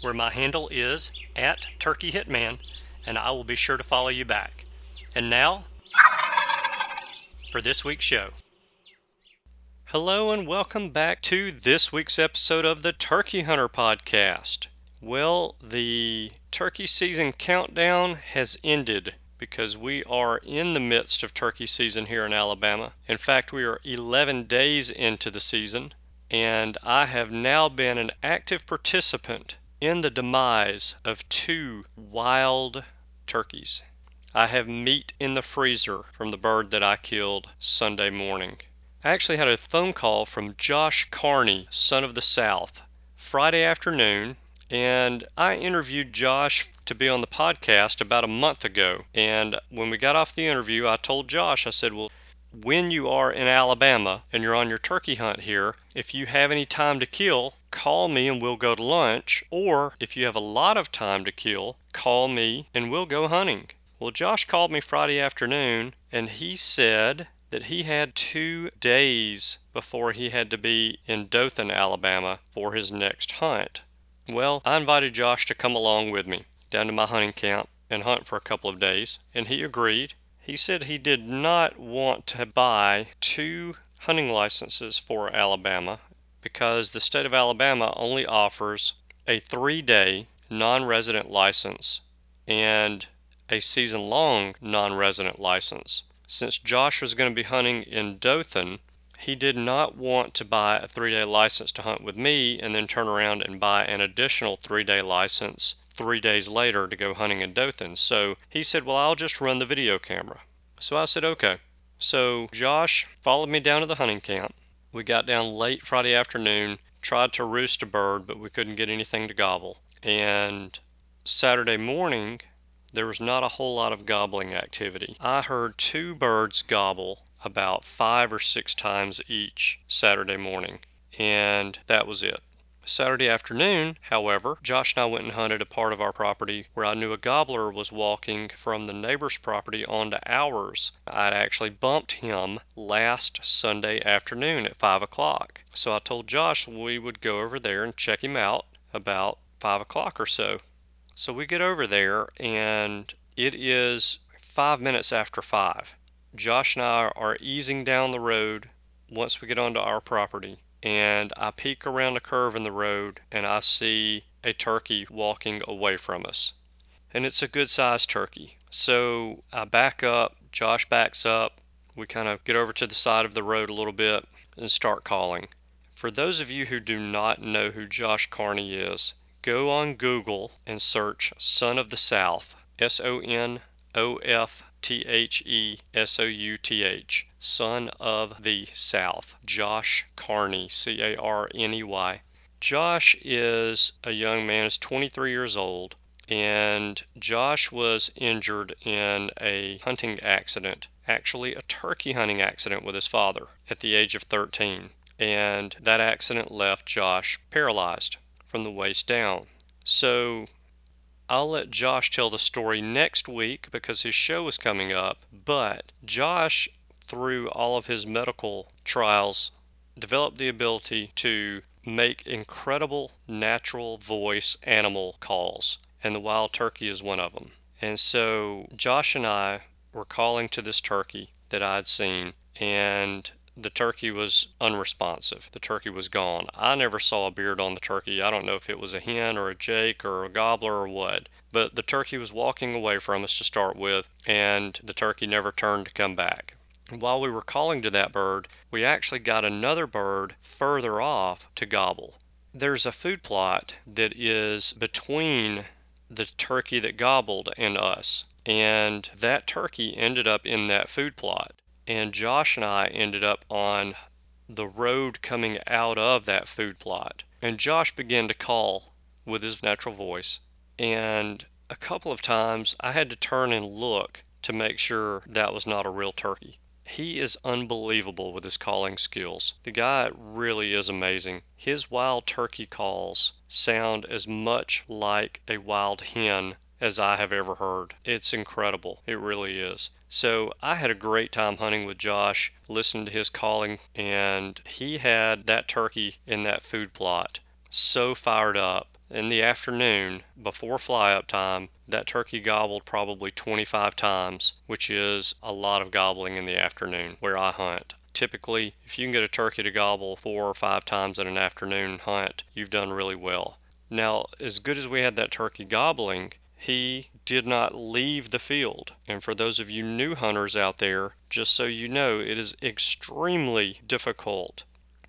where my handle is at Turkey Hitman, and I will be sure to follow you back. And now, for this week's show. Hello, and welcome back to this week's episode of the Turkey Hunter Podcast. Well, the turkey season countdown has ended because we are in the midst of turkey season here in Alabama. In fact, we are 11 days into the season, and I have now been an active participant in the demise of two wild turkeys. I have meat in the freezer from the bird that I killed Sunday morning. I actually had a phone call from Josh Carney, son of the South, Friday afternoon, and I interviewed Josh to be on the podcast about a month ago. And when we got off the interview, I told Josh, I said, Well, when you are in Alabama and you're on your turkey hunt here, if you have any time to kill, call me and we'll go to lunch. Or if you have a lot of time to kill, call me and we'll go hunting. Well, Josh called me Friday afternoon and he said that he had two days before he had to be in Dothan, Alabama for his next hunt. Well, I invited Josh to come along with me down to my hunting camp and hunt for a couple of days, and he agreed. He said he did not want to buy two hunting licenses for Alabama because the state of Alabama only offers a three day non resident license and a season long non resident license. Since Josh was going to be hunting in Dothan, he did not want to buy a three day license to hunt with me and then turn around and buy an additional three day license three days later to go hunting in Dothan. So he said, Well, I'll just run the video camera. So I said, Okay. So Josh followed me down to the hunting camp. We got down late Friday afternoon, tried to roost a bird, but we couldn't get anything to gobble. And Saturday morning, there was not a whole lot of gobbling activity. I heard two birds gobble about five or six times each Saturday morning, and that was it. Saturday afternoon, however, Josh and I went and hunted a part of our property where I knew a gobbler was walking from the neighbor's property onto ours. I'd actually bumped him last Sunday afternoon at 5 o'clock. So I told Josh we would go over there and check him out about 5 o'clock or so. So we get over there, and it is five minutes after 5. Josh and I are easing down the road once we get onto our property and I peek around a curve in the road and I see a turkey walking away from us. And it's a good sized turkey. So I back up, Josh backs up, we kind of get over to the side of the road a little bit and start calling. For those of you who do not know who Josh Carney is, go on Google and search Son of the South, S O N O F T H E S O U T H, son of the South, Josh Carney, C A R N E Y. Josh is a young man, is 23 years old, and Josh was injured in a hunting accident, actually a turkey hunting accident with his father at the age of 13. And that accident left Josh paralyzed from the waist down. So I'll let Josh tell the story next week because his show is coming up. But Josh, through all of his medical trials, developed the ability to make incredible natural voice animal calls, and the wild turkey is one of them. And so Josh and I were calling to this turkey that I'd seen, and the turkey was unresponsive. The turkey was gone. I never saw a beard on the turkey. I don't know if it was a hen or a jake or a gobbler or what. But the turkey was walking away from us to start with, and the turkey never turned to come back. While we were calling to that bird, we actually got another bird further off to gobble. There's a food plot that is between the turkey that gobbled and us, and that turkey ended up in that food plot. And Josh and I ended up on the road coming out of that food plot. And Josh began to call with his natural voice. And a couple of times I had to turn and look to make sure that was not a real turkey. He is unbelievable with his calling skills. The guy really is amazing. His wild turkey calls sound as much like a wild hen as I have ever heard. It's incredible. It really is. So I had a great time hunting with Josh, listening to his calling, and he had that turkey in that food plot so fired up in the afternoon, before fly up time, that turkey gobbled probably 25 times, which is a lot of gobbling in the afternoon where I hunt. Typically, if you can get a turkey to gobble four or five times in an afternoon hunt, you've done really well. Now, as good as we had that turkey gobbling, he did not leave the field. And for those of you new hunters out there, just so you know, it is extremely difficult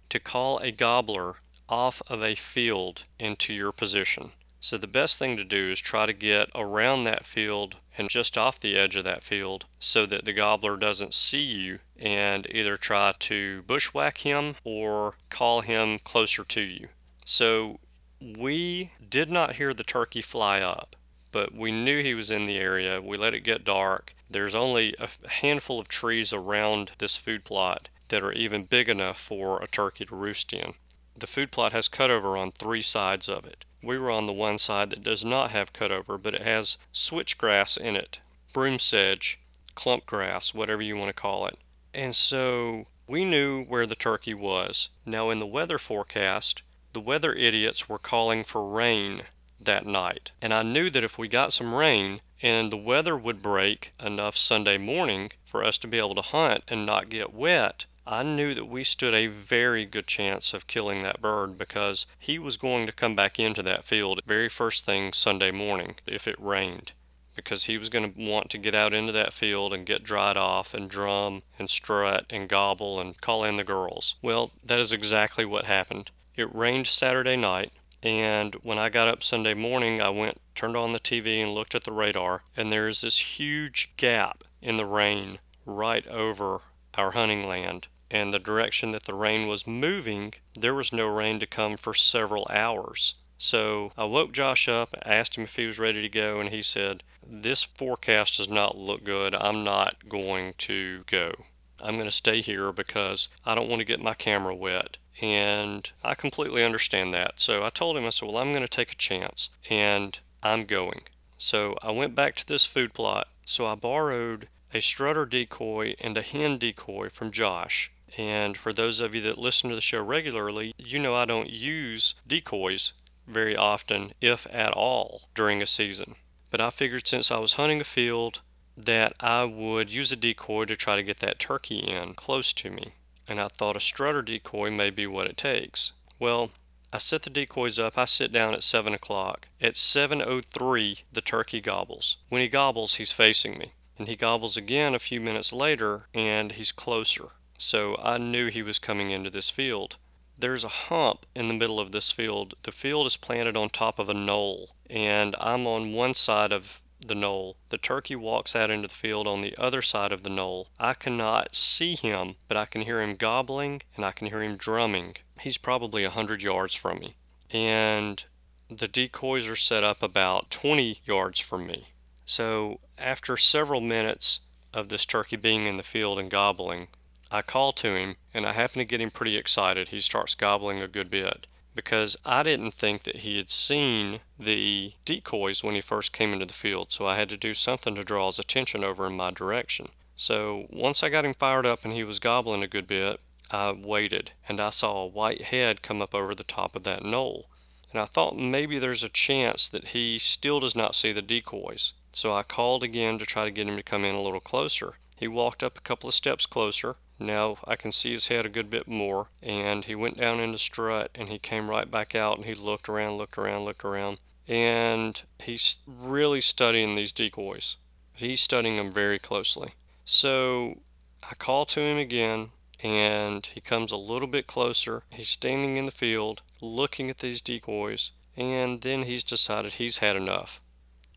to call a gobbler off of a field into your position. So the best thing to do is try to get around that field and just off the edge of that field so that the gobbler doesn't see you and either try to bushwhack him or call him closer to you. So we did not hear the turkey fly up, but we knew he was in the area. We let it get dark. There's only a handful of trees around this food plot that are even big enough for a turkey to roost in. The food plot has cutover on three sides of it. We were on the one side that does not have cutover, but it has switchgrass in it, broom sedge, clump grass, whatever you want to call it. And so we knew where the turkey was. Now, in the weather forecast, the weather idiots were calling for rain that night. And I knew that if we got some rain and the weather would break enough Sunday morning for us to be able to hunt and not get wet, I knew that we stood a very good chance of killing that bird because he was going to come back into that field very first thing Sunday morning if it rained. Because he was going to want to get out into that field and get dried off and drum and strut and gobble and call in the girls. Well, that is exactly what happened. It rained Saturday night, and when I got up Sunday morning, I went, turned on the TV, and looked at the radar, and there is this huge gap in the rain right over our hunting land and the direction that the rain was moving, there was no rain to come for several hours. So I woke Josh up, asked him if he was ready to go, and he said, This forecast does not look good. I'm not going to go. I'm going to stay here because I don't want to get my camera wet. And I completely understand that. So I told him, I said, Well, I'm going to take a chance and I'm going. So I went back to this food plot. So I borrowed a strutter decoy and a hen decoy from Josh. And for those of you that listen to the show regularly, you know I don't use decoys very often, if at all, during a season. But I figured since I was hunting a field that I would use a decoy to try to get that turkey in close to me. And I thought a strutter decoy may be what it takes. Well, I set the decoys up. I sit down at 7 o'clock. At 7.03, the turkey gobbles. When he gobbles, he's facing me and he gobbles again a few minutes later and he's closer. So I knew he was coming into this field. There's a hump in the middle of this field. The field is planted on top of a knoll, and I'm on one side of the knoll. The turkey walks out into the field on the other side of the knoll. I cannot see him, but I can hear him gobbling and I can hear him drumming. He's probably a hundred yards from me. And the decoys are set up about 20 yards from me. So after several minutes of this turkey being in the field and gobbling, I call to him and I happen to get him pretty excited. He starts gobbling a good bit because I didn't think that he had seen the decoys when he first came into the field, so I had to do something to draw his attention over in my direction. So once I got him fired up and he was gobbling a good bit, I waited and I saw a white head come up over the top of that knoll. And I thought maybe there's a chance that he still does not see the decoys. So I called again to try to get him to come in a little closer. He walked up a couple of steps closer. Now I can see his head a good bit more. And he went down in the strut and he came right back out and he looked around, looked around, looked around. And he's really studying these decoys. He's studying them very closely. So I call to him again and he comes a little bit closer. He's standing in the field looking at these decoys and then he's decided he's had enough.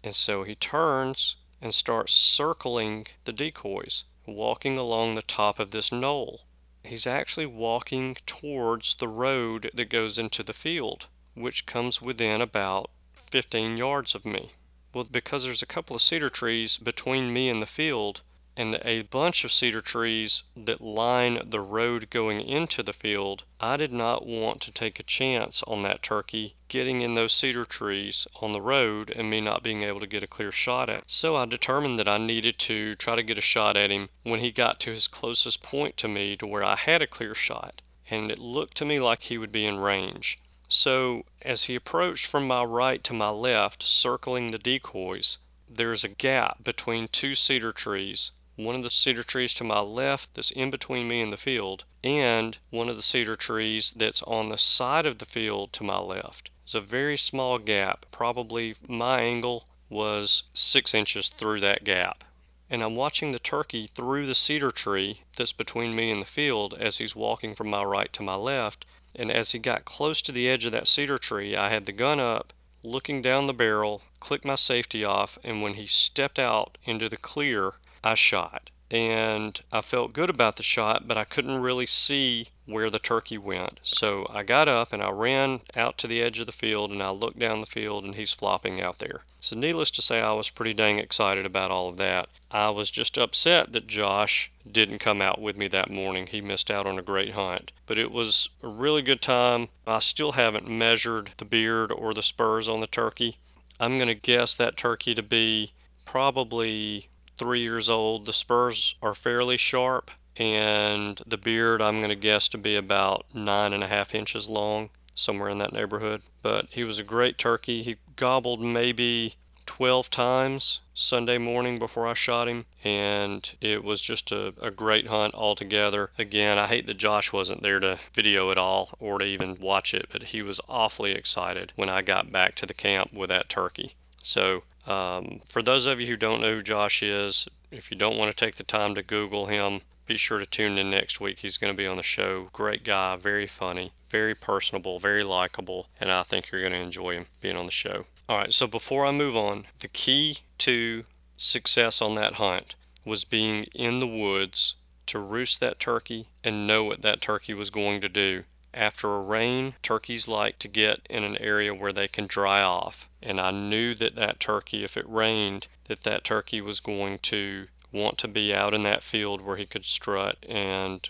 And so he turns and starts circling the decoys, walking along the top of this knoll. He's actually walking towards the road that goes into the field, which comes within about 15 yards of me. Well, because there's a couple of cedar trees between me and the field, and a bunch of cedar trees that line the road going into the field, I did not want to take a chance on that turkey getting in those cedar trees on the road and me not being able to get a clear shot at. Him. So I determined that I needed to try to get a shot at him when he got to his closest point to me to where I had a clear shot. And it looked to me like he would be in range. So as he approached from my right to my left, circling the decoys, there is a gap between two cedar trees one of the cedar trees to my left that's in between me and the field, and one of the cedar trees that's on the side of the field to my left. It's a very small gap. Probably my angle was six inches through that gap. And I'm watching the turkey through the cedar tree that's between me and the field as he's walking from my right to my left. And as he got close to the edge of that cedar tree, I had the gun up, looking down the barrel, clicked my safety off, and when he stepped out into the clear, I shot. And I felt good about the shot, but I couldn't really see where the turkey went. So I got up and I ran out to the edge of the field and I looked down the field and he's flopping out there. So, needless to say, I was pretty dang excited about all of that. I was just upset that Josh didn't come out with me that morning. He missed out on a great hunt. But it was a really good time. I still haven't measured the beard or the spurs on the turkey. I'm going to guess that turkey to be probably three years old. The spurs are fairly sharp, and the beard I'm going to guess to be about nine and a half inches long, somewhere in that neighborhood. But he was a great turkey. He gobbled maybe 12 times Sunday morning before I shot him, and it was just a, a, great hunt altogether. Again, I hate that Josh wasn't there to video it all or to even watch it, but he was awfully excited when I got back to the camp with that turkey. So um, for those of you who don't know who Josh is, if you don't want to take the time to Google him, be sure to tune in next week. He's going to be on the show. Great guy, very funny, very personable, very likable, and I think you're going to enjoy him being on the show. All right, so before I move on, the key to success on that hunt was being in the woods to roost that turkey and know what that turkey was going to do after a rain, turkeys like to get in an area where they can dry off. And I knew that that turkey, if it rained, that that turkey was going to want to be out in that field where he could strut and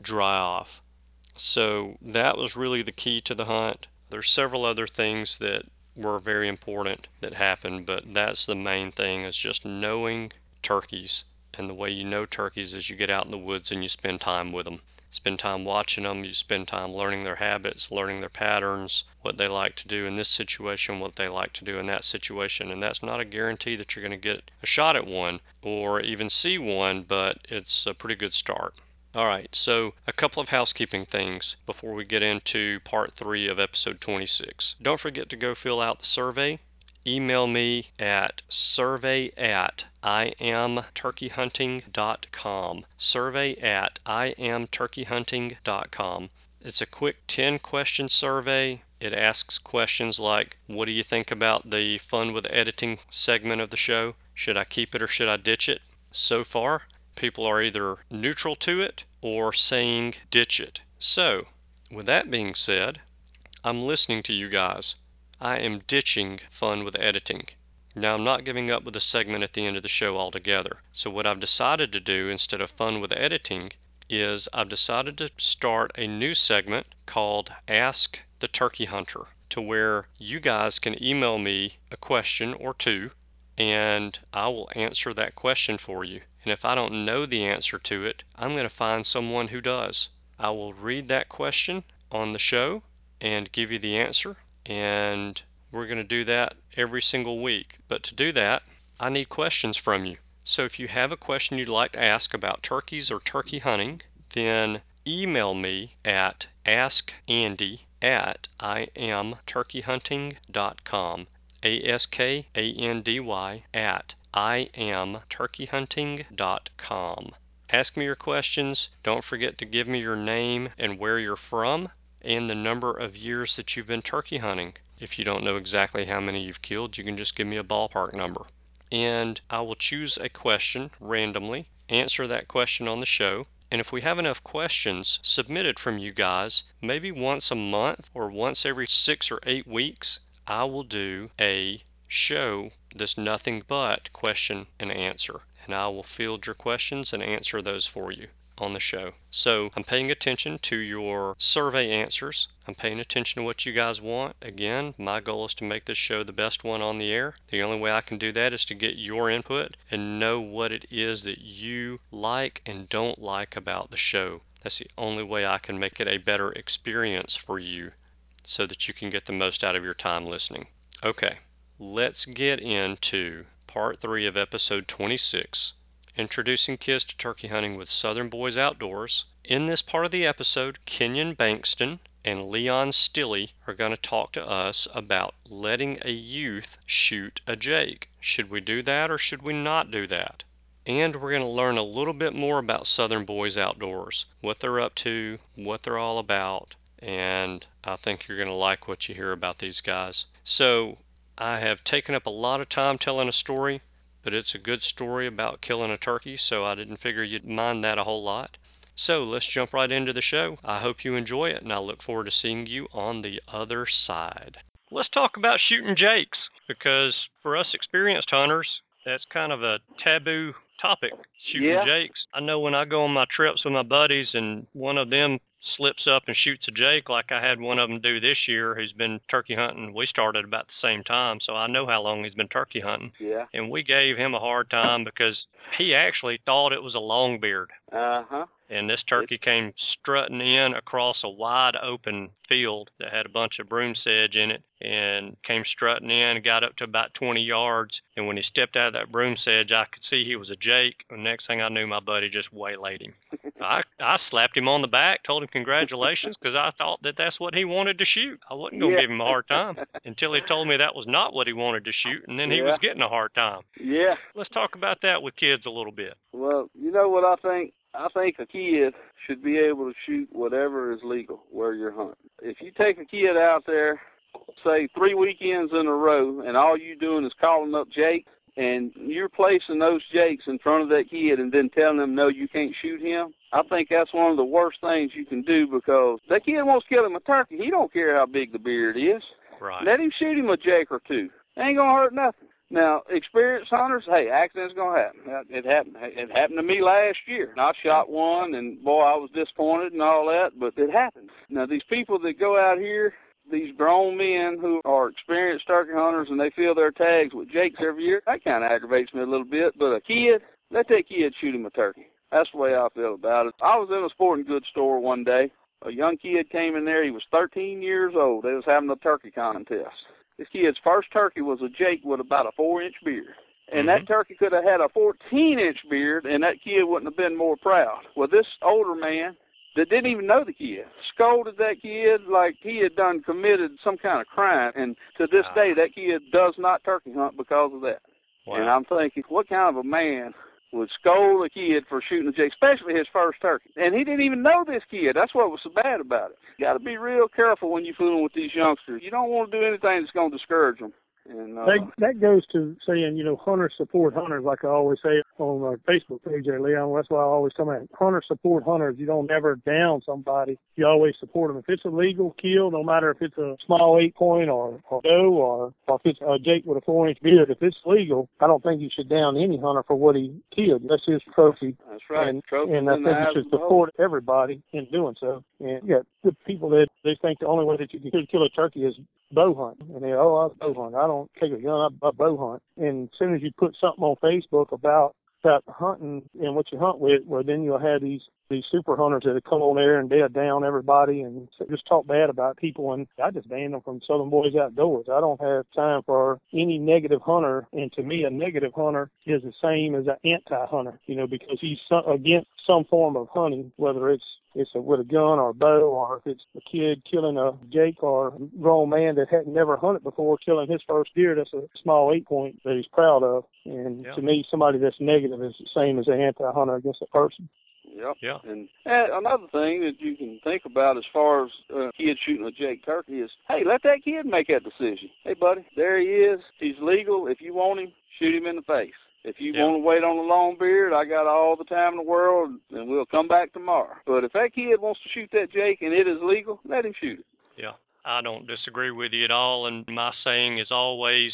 dry off. So that was really the key to the hunt. There's several other things that were very important that happened, but that's the main thing is just knowing turkeys. And the way you know turkeys is you get out in the woods and you spend time with them spend time watching them, you spend time learning their habits, learning their patterns, what they like to do in this situation, what they like to do in that situation. And that's not a guarantee that you're going to get a shot at one or even see one, but it's a pretty good start. All right, so a couple of housekeeping things before we get into part three of episode 26. Don't forget to go fill out the survey email me at survey at iamturkeyhunting.com. Survey at iamturkeyhunting.com. It's a quick 10 question survey. It asks questions like What do you think about the fun with editing segment of the show? Should I keep it or should I ditch it? So far, people are either neutral to it or saying ditch it. So, with that being said, I'm listening to you guys. I am ditching fun with editing. Now, I'm not giving up with a segment at the end of the show altogether. So, what I've decided to do instead of fun with editing is I've decided to start a new segment called Ask the Turkey Hunter, to where you guys can email me a question or two and I will answer that question for you. And if I don't know the answer to it, I'm going to find someone who does. I will read that question on the show and give you the answer and we're going to do that every single week. But to do that, I need questions from you. So if you have a question you'd like to ask about turkeys or turkey hunting, then email me at askandy at iamturkeyhunting.com. A S K A N D Y at iamturkeyhunting.com. Ask me your questions. Don't forget to give me your name and where you're from and the number of years that you've been turkey hunting. If you don't know exactly how many you've killed, you can just give me a ballpark number. And I will choose a question randomly, answer that question on the show, and if we have enough questions submitted from you guys, maybe once a month or once every six or eight weeks, I will do a show that's nothing but question and answer. And I will field your questions and answer those for you on the show. So I'm paying attention to your survey answers. I'm paying attention to what you guys want. Again, my goal is to make this show the best one on the air. The only way I can do that is to get your input and know what it is that you like and don't like about the show. That's the only way I can make it a better experience for you so that you can get the most out of your time listening. Okay, let's get into part three of episode 26 introducing kids to turkey hunting with Southern Boys Outdoors. In this part of the episode, Kenyon Bankston and Leon Stilley are going to talk to us about letting a youth shoot a Jake. Should we do that or should we not do that? And we're going to learn a little bit more about Southern Boys Outdoors, what they're up to, what they're all about, and I think you're going to like what you hear about these guys. So, I have taken up a lot of time telling a story but it's a good story about killing a turkey, so I didn't figure you'd mind that a whole lot. So let's jump right into the show. I hope you enjoy it, and I look forward to seeing you on the other side. Let's talk about shooting jakes, because for us experienced hunters, that's kind of a taboo topic shooting Yeah. jakes. I know when I go on my trips with my buddies and one of them slips up and shoots a jake like I had one of them do this year who's been turkey hunting. We started about the same time, so I know how long he's been turkey hunting. Yeah. And we gave him a hard time because he actually thought it was a longbeard. Uh huh. And this turkey came strutting in across a wide open field that had a bunch of broom sedge in it and came strutting in and got up to about 20 yards. And when he stepped out of that broom sedge, I could see he was a Jake. And next thing I knew, my buddy just waylaid him. I, I slapped him on the back, told him congratulations because I thought that that's what he wanted to shoot. I wasn't going to Yeah. give him a hard time until he told me that was not what he wanted to shoot. And then he Yeah. was getting a hard time. Yeah. Let's talk about that with kids a little bit. Well, you know what I think? I think a kid should be able to shoot whatever is legal where you're hunting. If you take a kid out there, say three weekends in a row, and all you doing is calling up Jake, and you're placing those Jakes in front of that kid and then telling them no, you can't shoot him. I think that's one of the worst things you can do because that kid wants to kill him a turkey. He don't care how big the beard is. Right. Let him shoot him a jake or two. Ain't gonna hurt nothing. Now, experienced hunters, hey, accidents gonna happen. It happened. It happened to me last year. And I shot one, and boy, I was disappointed and all that, but it happened. Now, these people that go out here, these grown men who are experienced turkey hunters, and they fill their tags with jakes every year, that kind of aggravates me a little bit. But a kid, let that kid shoot him a turkey. That's the way I feel about it. I was in a sporting goods store one day. A young kid came in there. He was 13 years old. They was having a turkey contest. This kid's first turkey was a Jake with about a four-inch beard. And that turkey could have had a 14-inch beard, and that kid wouldn't have been more proud. Well, this older man that didn't even know the kid scolded that kid like he had done committed some kind of crime. And to this Ah. day, that kid does not turkey hunt because of that. And I'm thinking, what kind of a man would scold a kid for shooting a jake, especially his first turkey? And he didn't even know this kid. That's what was so bad about it. You got to be real careful when you're fooling with these youngsters. You don't want to do anything that's going to discourage them. And uh, That, that goes to saying, you know, hunters support hunters, like I always say on our Facebook page there, Leon. That's why I always tell them, hunters support hunters. You don't ever down somebody. You always support them. If it's a legal kill, no matter if it's a small eight point or, or doe or, or if it's a Jake with a four inch beard, if it's legal, I don't think you should down any hunter for what he killed. That's his trophy. that's right. And, Trophies and I think you should the support everybody in doing so. And you got good people that they think the only way that you can kill a turkey is bow hunt. And they, oh, I bow hunt. I don't take a gun. I, I bow hunt. And as soon as you put something on Facebook about about hunting and what you hunt with, well, then you'll have these these super hunters that come on there and they'll down everybody and just talk bad about people. And I just ban them from Southern Boys Outdoors. I don't have time for any negative hunter. And to me, a negative hunter is the same as an anti-hunter, you know, because he's against some form of hunting, whether it's it's a, with a gun or a bow, or if it's a kid killing a jake or a grown man that had never hunted before killing his first deer. That's a small eight point that he's proud of. And yeah. to me, somebody that's negative is the same as an anti-hunter against a person. Yep. Yeah. And, and another thing that you can think about as far as uh, kids shooting a Jake turkey is, hey, let that kid make that decision. Hey, buddy, there he is. He's legal. If you want him, shoot him in the face. If you Yeah. want to wait on the long beard, I got all the time in the world, and we'll come back tomorrow. But if that kid wants to shoot that Jake and it is legal, let him shoot it. Yeah, I don't disagree with you at all. And my saying is always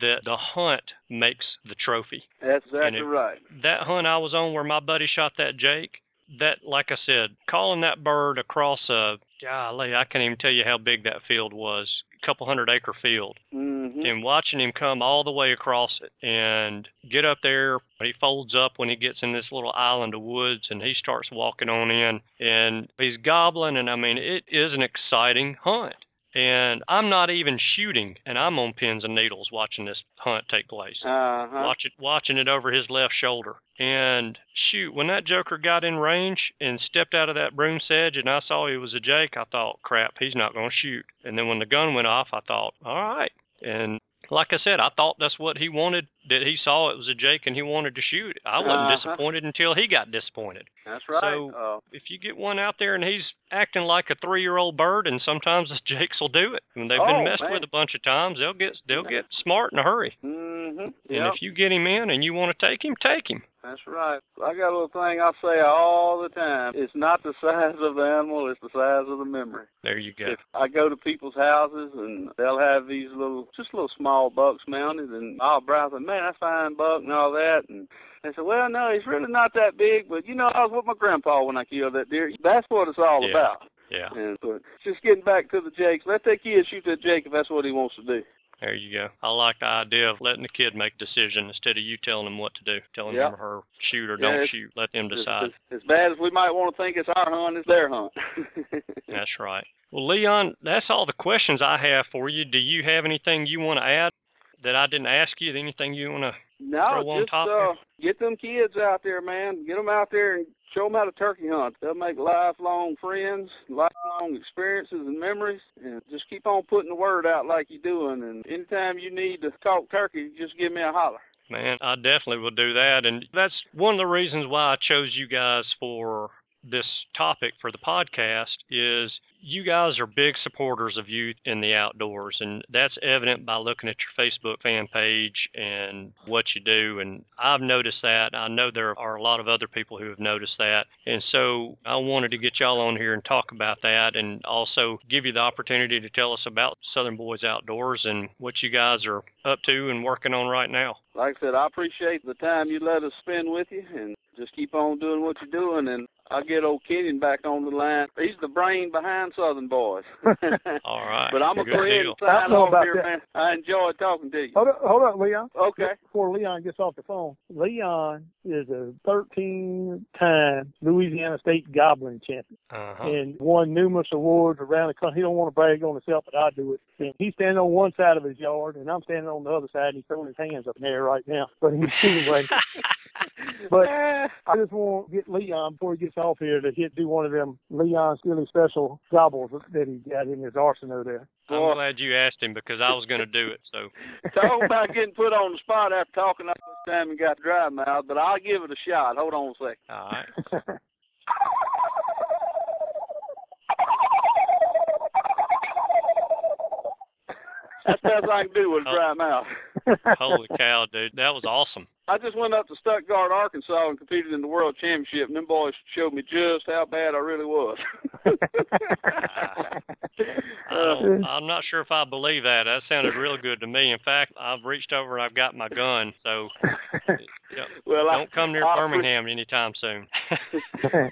that the hunt makes the trophy. That's exactly it- right. That hunt I was on where my buddy shot that Jake, that, like I said, calling that bird across a, golly, I can't even tell you how big that field was, a couple hundred acre field, Mm-hmm. and watching him come all the way across it and get up there. He folds up when he gets in this little island of woods and he starts walking on in and he's gobbling. And I mean, it is an exciting hunt. And I'm not even shooting, and I'm on pins and needles watching this hunt take place. Uh-huh. Watch it, watching it over his left shoulder. And shoot, when that joker got in range and stepped out of that broom sedge, and I saw he was a Jake, I thought, crap, he's not going to shoot. And then when the gun went off, I thought, all right. And like I said, I thought that's what he wanted. That he saw it was a Jake and he wanted to shoot. I wasn't Uh-huh. disappointed until he got disappointed. That's right. So- uh, If you get one out there and he's acting like a three-year-old bird, and sometimes the Jakes will do it. When they've Oh, been messed man. with a bunch of times, they'll get they'll get smart in a hurry. mm-hmm. And if you get him in and you want to take him, take him. That's right. I got a little thing I say all the time. It's not the size of the animal, it's the size of the memory. There you go. If I go to people's houses and they'll have these little, just little small bucks mounted, and I'll browse them, man, a fine buck and all that. And they said, well, no, he's really not that big, but you know, I was with my grandpa when I killed that deer. That's what it's all Yeah. about. Yeah, And but just getting back to the Jakes, let that kid shoot that Jake if that's what he wants to do. there you go. I like the idea of letting the kid make a decision instead of you telling him what to do, telling Yeah. him or her shoot or don't shoot. Let them decide. as, as bad as we might want to think it's our hunt, it's their hunt. That's right. Well, Leon, that's all the questions I have for you. Do you have anything you want to add that I didn't ask you? Anything you want to? No, just uh, get them kids out there, man. Get them out there and show them how to turkey hunt. They'll make lifelong friends, lifelong experiences and memories, and just keep on putting the word out like you're doing. And anytime you need to talk turkey, just give me a holler. Man, I definitely will do that. And that's one of the reasons why I chose you guys for this topic for the podcast is you guys are big supporters of youth in the outdoors and that's evident by looking at your Facebook fan page and what you do and I've noticed that. I know there are a lot of other people who have noticed that. And so I wanted to get y'all on here and talk about that and also give you the opportunity to tell us about Southern Boys Outdoors and what you guys are up to and working on right now. Like I said, I appreciate the time you let us spend with you, and just keep on doing what you're doing. And I'll get old Kenyon back on the line. He's the brain behind Southern Boys. All right. But I'm gonna Good go ahead deal. and I sign off here, that. man. I enjoyed talking to you. Hold up, hold up, Leon. Okay. Before Leon gets off the phone, Leon is a 13-time Louisiana State Gobbling champion Uh-huh. and won numerous awards around the country. He don't want to brag on himself, but I do it. And he's standing on one side of his yard, and I'm standing on the other side, and he's throwing his hands up in the air right now. But anyway, but I just want to get Leon before he gets off here to hit do one of them Leon's really special gobbles that he got in his arsenal there. I'm glad you asked him because I was going to do it. So Talk about getting put on the spot after talking all this time and got dry mouth, but I'll give it a shot. Hold on a second. all right. That's the best I can do with a oh. dry mouth. Holy cow, dude, that was awesome. I just went up to Stuttgart, Arkansas, and competed in the World Championship, and them boys showed me just how bad I really was. Uh, uh, I am not sure if I believe that. That sounded real good to me. In fact, I've reached over and I've got my gun. So yep. well, don't come near I, Birmingham anytime soon.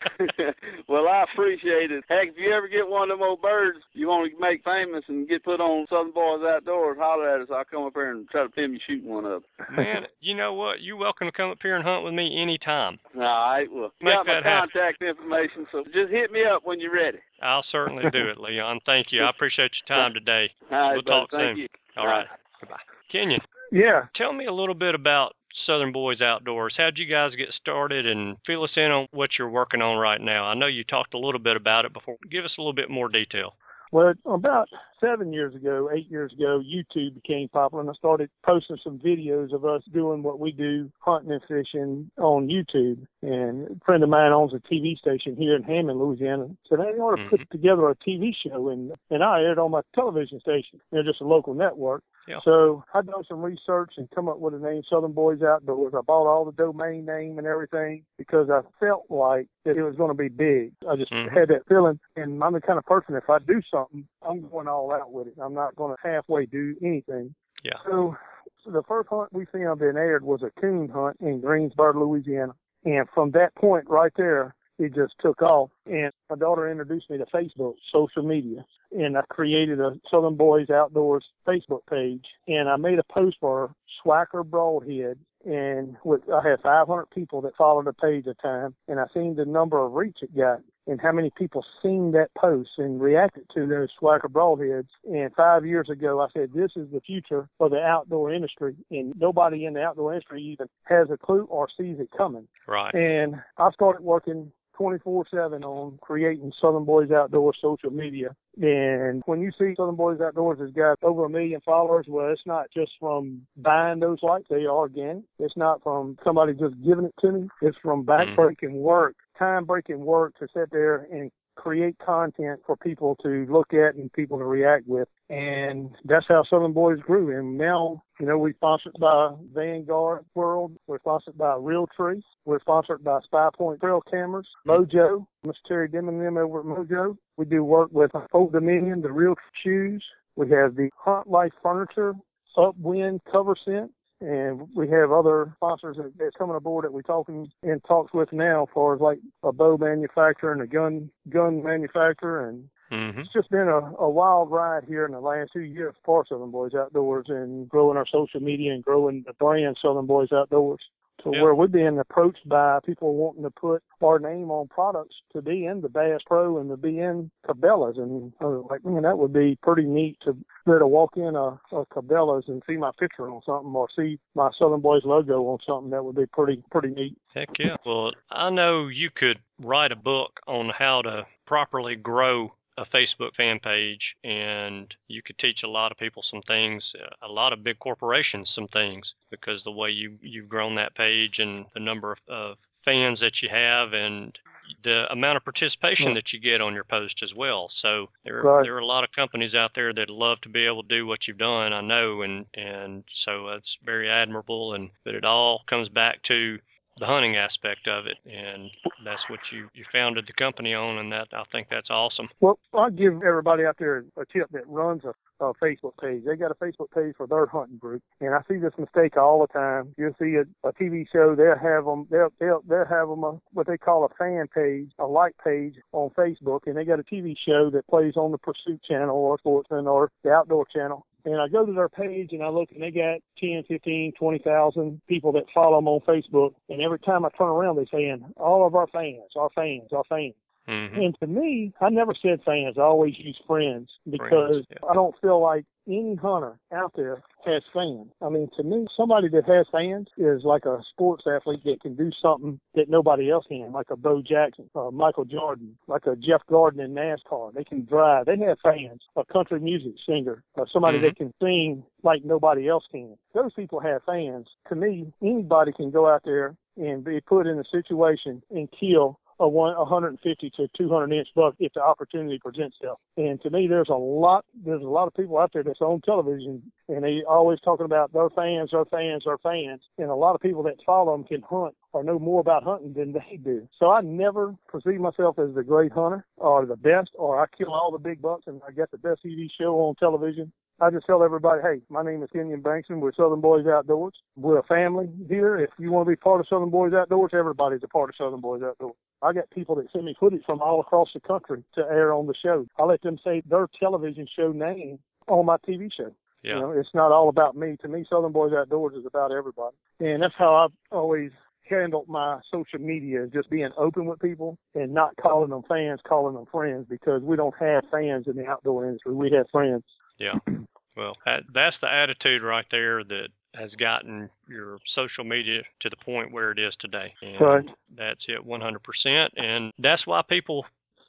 well, I appreciate it. Heck, if you ever get one of them old birds you want to make famous and get put on Southern Boys Outdoors, holler at us. I'll come up here and try to pin you shooting one of them. Man, you know what? You're welcome to come up here and hunt with me anytime. All right. Well, you Make got my that happen. contact information, so just hit me up when you're ready. I'll certainly do it, Leon. Thank you. I appreciate your time today. All right, We'll brother. talk Thank soon. you. All right. Goodbye. Kenyon, Yeah. tell me a little bit about Southern Boys Outdoors. How'd you guys get started and fill us in on what you're working on right now? I know you talked a little bit about it before. Give us a little bit more detail. Well, about seven years ago, eight years ago, YouTube became popular, and I started posting some videos of us doing what we do, hunting and fishing on YouTube. And a friend of mine owns a TV station here in Hammond, Louisiana. Said, "Hey, you ought to put together a TV show," and and I aired on my television station, you know, just a local network. Yeah. So I done some research and come up with a name, Southern Boys Outdoors. I bought all the domain name and everything because I felt like that it was going to be big. I just Mhm. had that feeling, and I'm the kind of person if I do something, I'm going all out with it. I'm not going to halfway do anything. Yeah. So, so the first hunt we filmed and aired was a coon hunt in Greensburg, Louisiana, and from that point right there, it just took off. And my daughter introduced me to Facebook, social media, and I created a Southern Boys Outdoors Facebook page, and I made a post for Swhacker Broadhead. And with I had 500 people that followed the page at a time, and I seen the number of reach it got, and how many people seen that post and reacted to those Swhacker Broadheads. And five years ago, I said this is the future of the outdoor industry, and nobody in the outdoor industry even has a clue or sees it coming. Right. And I started working 24 7 on creating Southern Boys Outdoors social media. And when you see Southern Boys Outdoors has got over a million followers, well, it's not just from buying those likes, they are organic. It's not from somebody just giving it to me, it's from mm-hmm. backbreaking work, time breaking work to sit there and create content for people to look at and people to react with. And that's how Southern Boys grew. And now, you know, we're sponsored by Vanguard World. We're sponsored by Realtree. We're sponsored by Spy Point Trail Cameras, Mojo, Mr. Terry Dim and them over at Mojo. We do work with Old Dominion, the Real Shoes. We have the Hunt Life Furniture, Upwind Cover Scent, and we have other sponsors that, that's coming aboard that we're talking in talks with now, as far as like a bow manufacturer and a gun gun manufacturer, and Mm-hmm. it's just been a, a wild ride here in the last two years for Southern Boys Outdoors and growing our social media and growing the brand Southern Boys Outdoors to Yeah. where we're being approached by people wanting to put our name on products to be in the Bass Pro and to be in Cabela's. And I was like, man, that would be pretty neat to be able to walk in a, a Cabela's and see my picture on something or see my Southern Boys logo on something. That would be pretty, pretty neat. Heck yeah. Well, I know you could write a book on how to properly grow a Facebook fan page, and you could teach a lot of people some things, a lot of big corporations some things, because the way you you've grown that page and the number of, of fans that you have and the amount of participation Yeah. that you get on your post as well. So there Right. there are a lot of companies out there that love to be able to do what you've done. I know, and and so it's very admirable. And but it all comes back to the hunting aspect of it, and that's what you you founded the company on, and that I think that's awesome. Well, I'll give everybody out there a tip that runs a, a Facebook page. They got a Facebook page for their hunting group, and I see this mistake all the time. You'll see a, a TV show, they'll have them, they'll they'll they'll have them a, what they call a fan page, a like page on Facebook, and they got a TV show that plays on the Pursuit Channel or Sportsman or the Outdoor Channel. And I go to their page and I look and they got 10, 15, 20,000 people that follow them on Facebook. And every time I turn around, they're saying, all of our fans, our fans, our fans. Hmm And to me, I never said fans. I always use friends because yeah. I don't feel like any hunter out there has fans. I mean, to me, somebody that has fans is like a sports athlete that can do something that nobody else can, like a Bo Jackson, uh, Michael Jordan, like a Jeff Gordon in NASCAR. They can drive. They have fans. A country music singer, uh, somebody that can sing like nobody else can. Those people have fans. To me, anybody can go out there and be put in a situation and kill a 150 to 200 inch buck if the opportunity presents itself. And to me, there's a lot there's a lot of people out there that's on television and they always talking about their fans, their fans, their fans. And a lot of people that follow them can hunt or know more about hunting than they do. So I never perceive myself as the great hunter or the best or I kill all the big bucks and I got the best TV show on television. I just tell everybody, hey, my name is Kenyon Bankson. We're Southern Boys Outdoors. We're a family here. If you want to be part of Southern Boys Outdoors, everybody's a part of Southern Boys Outdoors. I got people that send me footage from all across the country to air on the show. I let them say their television show name on my TV show. Yeah. You know, it's not all about me. To me, Southern Boys Outdoors is about everybody. And that's how I've always handled my social media as just being open with people and not calling them fans, calling them friends because we don't have fans in the outdoor industry. We have friends. Yeah. Well, that, that's the attitude right there that has gotten your social media to the point where it is today. And right. That's it 100%. And that's why people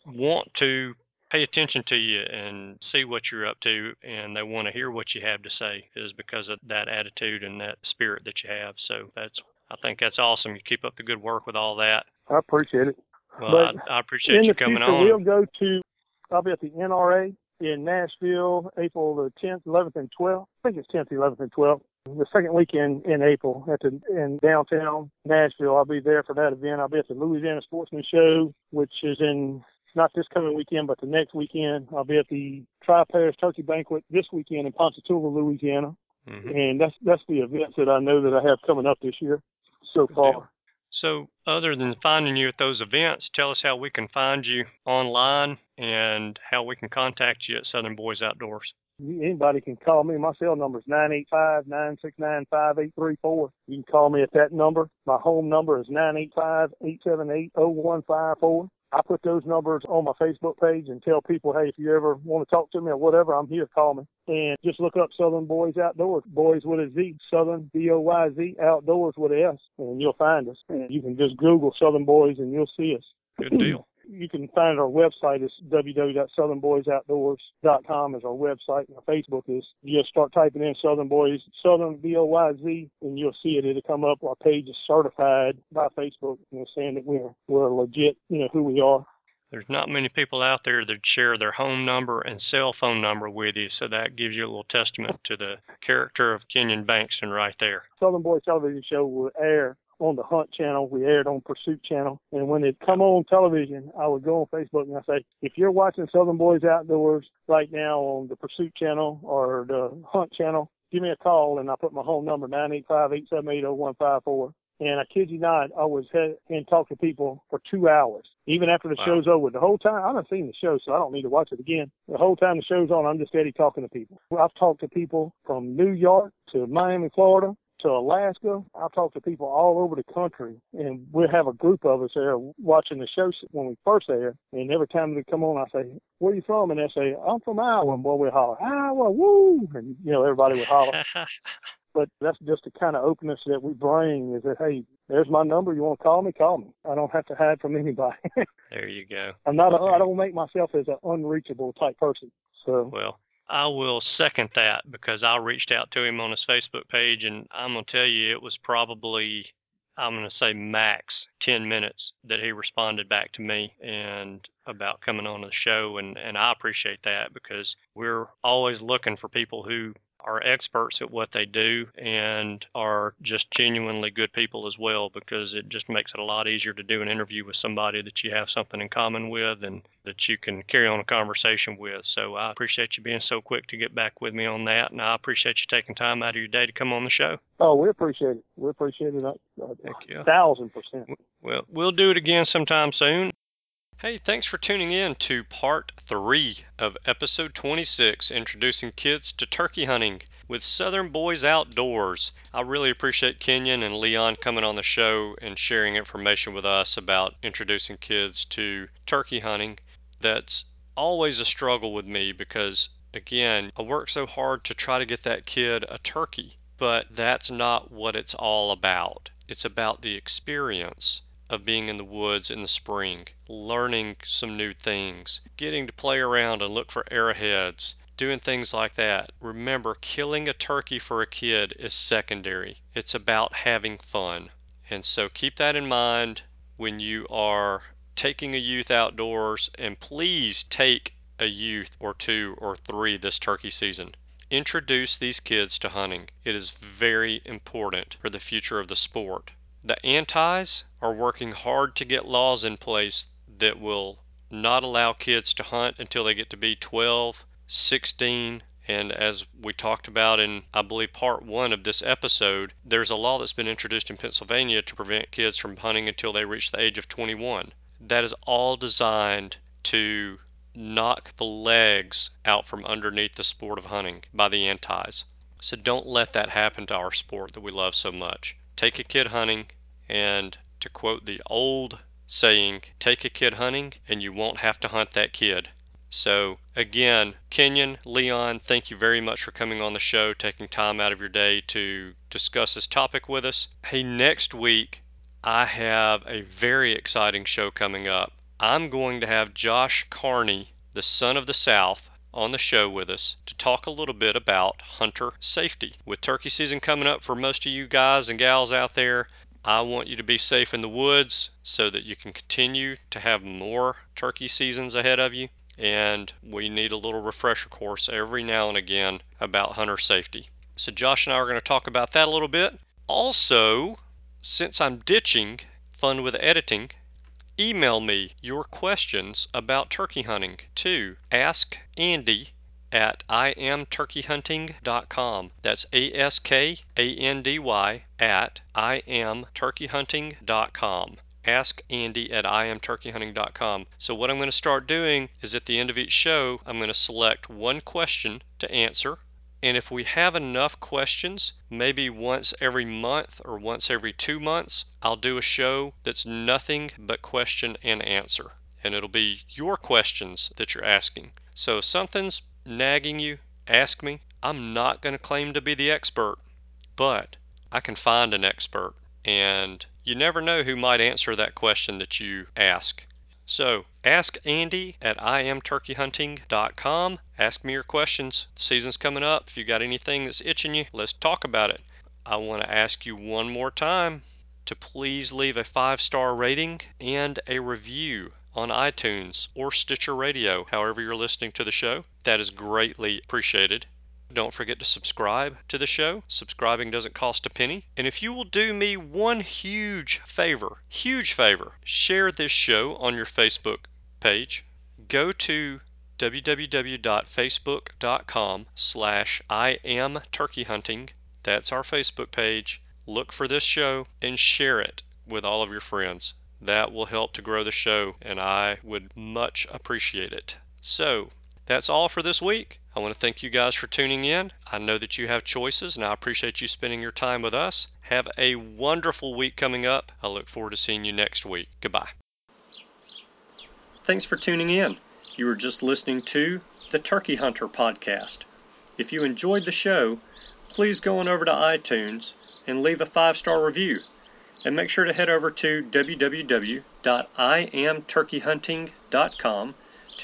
want to pay attention to you and see what you're up to and they want to hear what you have to say is because of that attitude and that spirit that you have so that's i think that's awesome you keep up the good work with all that i appreciate it well I, I, appreciate you coming future, on we'll go to i'll be at the nra in nashville april the 10th 11th and 12th i think it's 10th 11th and 12th the second weekend in April at the in downtown Nashville. I'll be there for that event. I'll be at the Louisiana Sportsman Show, which is in not this coming weekend, but the next weekend. I'll be at the Tri Parish Turkey Banquet this weekend in Ponchatoula, Louisiana, mm-hmm. and that's that's the events that I know that I have coming up this year so far. So, other than finding you at those events, tell us how we can find you online and how we can contact you at Southern Boys Outdoors. Anybody can call me. My cell number is nine eight five nine six nine five eight three four. You can call me at that number. My home number is nine eight five eight seven eight zero one five four. I put those numbers on my Facebook page and tell people, hey, if you ever want to talk to me or whatever, I'm here. Call me. And just look up Southern Boys Outdoors. Boys with a Z. Southern B O Y Z Outdoors with a S, and you'll find us. And you can just Google Southern Boys and you'll see us. Good deal you can find our website is www.southernboysoutdoors.com is our website and our Facebook is just start typing in Southern Boys Southern B O Y Z and you'll see it. It'll come up. Our page is certified by Facebook, you know, saying that we're we're legit, you know, who we are. There's not many people out there that share their home number and cell phone number with you, so that gives you a little testament to the character of Kenyon Bankston right there. Southern Boys television show will air on the Hunt channel. We aired on Pursuit channel. And when it come on television, I would go on Facebook and I say, if you're watching Southern Boys Outdoors right now on the Pursuit channel or the Hunt channel, give me a call and I put my home number nine eight five eight seven eight zero one five four. And I kid you not, I was head and talked to people for two hours, even after the wow. show's over. The whole time, I haven't seen the show, so I don't need to watch it again. The whole time the show's on, I'm just steady talking to people. I've talked to people from New York to Miami, Florida, to Alaska. I've talked to people all over the country, and we'll have a group of us there watching the show when we first air. And every time they come on, I say, "Where are you from?" And they say, "I'm from Iowa." And boy, we holler, "Iowa, woo!" And you know, everybody would holler. but that's just the kind of openness that we bring. Is that hey, there's my number. You want to call me? Call me. I don't have to hide from anybody. there you go. I'm not. A, I don't make myself as an unreachable type person. So well, I will second that because I reached out to him on his Facebook page, and I'm going to tell you it was probably, I'm going to say max 10 minutes that he responded back to me and about coming on the show. And, and I appreciate that because we're always looking for people who are experts at what they do and are just genuinely good people as well because it just makes it a lot easier to do an interview with somebody that you have something in common with and that you can carry on a conversation with. So I appreciate you being so quick to get back with me on that and I appreciate you taking time out of your day to come on the show. Oh, we appreciate it. We appreciate it a, a thousand percent. Well, we'll do it again sometime soon. Hey, thanks for tuning in to part three of episode 26 Introducing Kids to Turkey Hunting with Southern Boys Outdoors. I really appreciate Kenyon and Leon coming on the show and sharing information with us about introducing kids to turkey hunting. That's always a struggle with me because, again, I work so hard to try to get that kid a turkey, but that's not what it's all about. It's about the experience of being in the woods in the spring, learning some new things, getting to play around and look for arrowheads, doing things like that. Remember, killing a turkey for a kid is secondary. It's about having fun. And so keep that in mind when you are taking a youth outdoors, and please take a youth or two or three this turkey season. Introduce these kids to hunting. It is very important for the future of the sport. The antis are working hard to get laws in place that will not allow kids to hunt until they get to be 12, 16, and as we talked about in, I believe, part one of this episode, there's a law that's been introduced in Pennsylvania to prevent kids from hunting until they reach the age of 21. That is all designed to knock the legs out from underneath the sport of hunting by the antis. So don't let that happen to our sport that we love so much. Take a kid hunting, And to quote the old saying, take a kid hunting and you won't have to hunt that kid. So, again, Kenyon, Leon, thank you very much for coming on the show, taking time out of your day to discuss this topic with us. Hey, next week, I have a very exciting show coming up. I'm going to have Josh Carney, the son of the South, on the show with us to talk a little bit about hunter safety. With turkey season coming up for most of you guys and gals out there, I want you to be safe in the woods so that you can continue to have more turkey seasons ahead of you. And we need a little refresher course every now and again about hunter safety. So, Josh and I are going to talk about that a little bit. Also, since I'm ditching fun with editing, email me your questions about turkey hunting to ask Andy at iamturkeyhunting.com. That's A S K A N D Y at iamturkeyhunting.com. Ask Andy at iamturkeyhunting.com. So, what I'm going to start doing is at the end of each show, I'm going to select one question to answer and if we have enough questions, maybe once every month or once every two months, I'll do a show that's nothing but question and answer. And it'll be your questions that you're asking. So if something's nagging you, ask me. I'm not going to claim to be the expert, but I can find an expert. And you never know who might answer that question that you ask. So ask Andy at iamturkeyhunting.com. Ask me your questions. The season's coming up. If you got anything that's itching you, let's talk about it. I want to ask you one more time to please leave a five star rating and a review on iTunes or Stitcher Radio, however you're listening to the show. That is greatly appreciated. Don't forget to subscribe to the show. Subscribing doesn't cost a penny. And if you will do me one huge favor, huge favor, share this show on your Facebook page. Go to www.facebook.com slash I am turkey hunting. That's our Facebook page. Look for this show and share it with all of your friends. That will help to grow the show, and I would much appreciate it. So, that's all for this week. I want to thank you guys for tuning in. I know that you have choices, and I appreciate you spending your time with us. Have a wonderful week coming up. I look forward to seeing you next week. Goodbye. Thanks for tuning in. You were just listening to the Turkey Hunter podcast. If you enjoyed the show, please go on over to iTunes and leave a five star review. And make sure to head over to www.iamturkeyhunting.com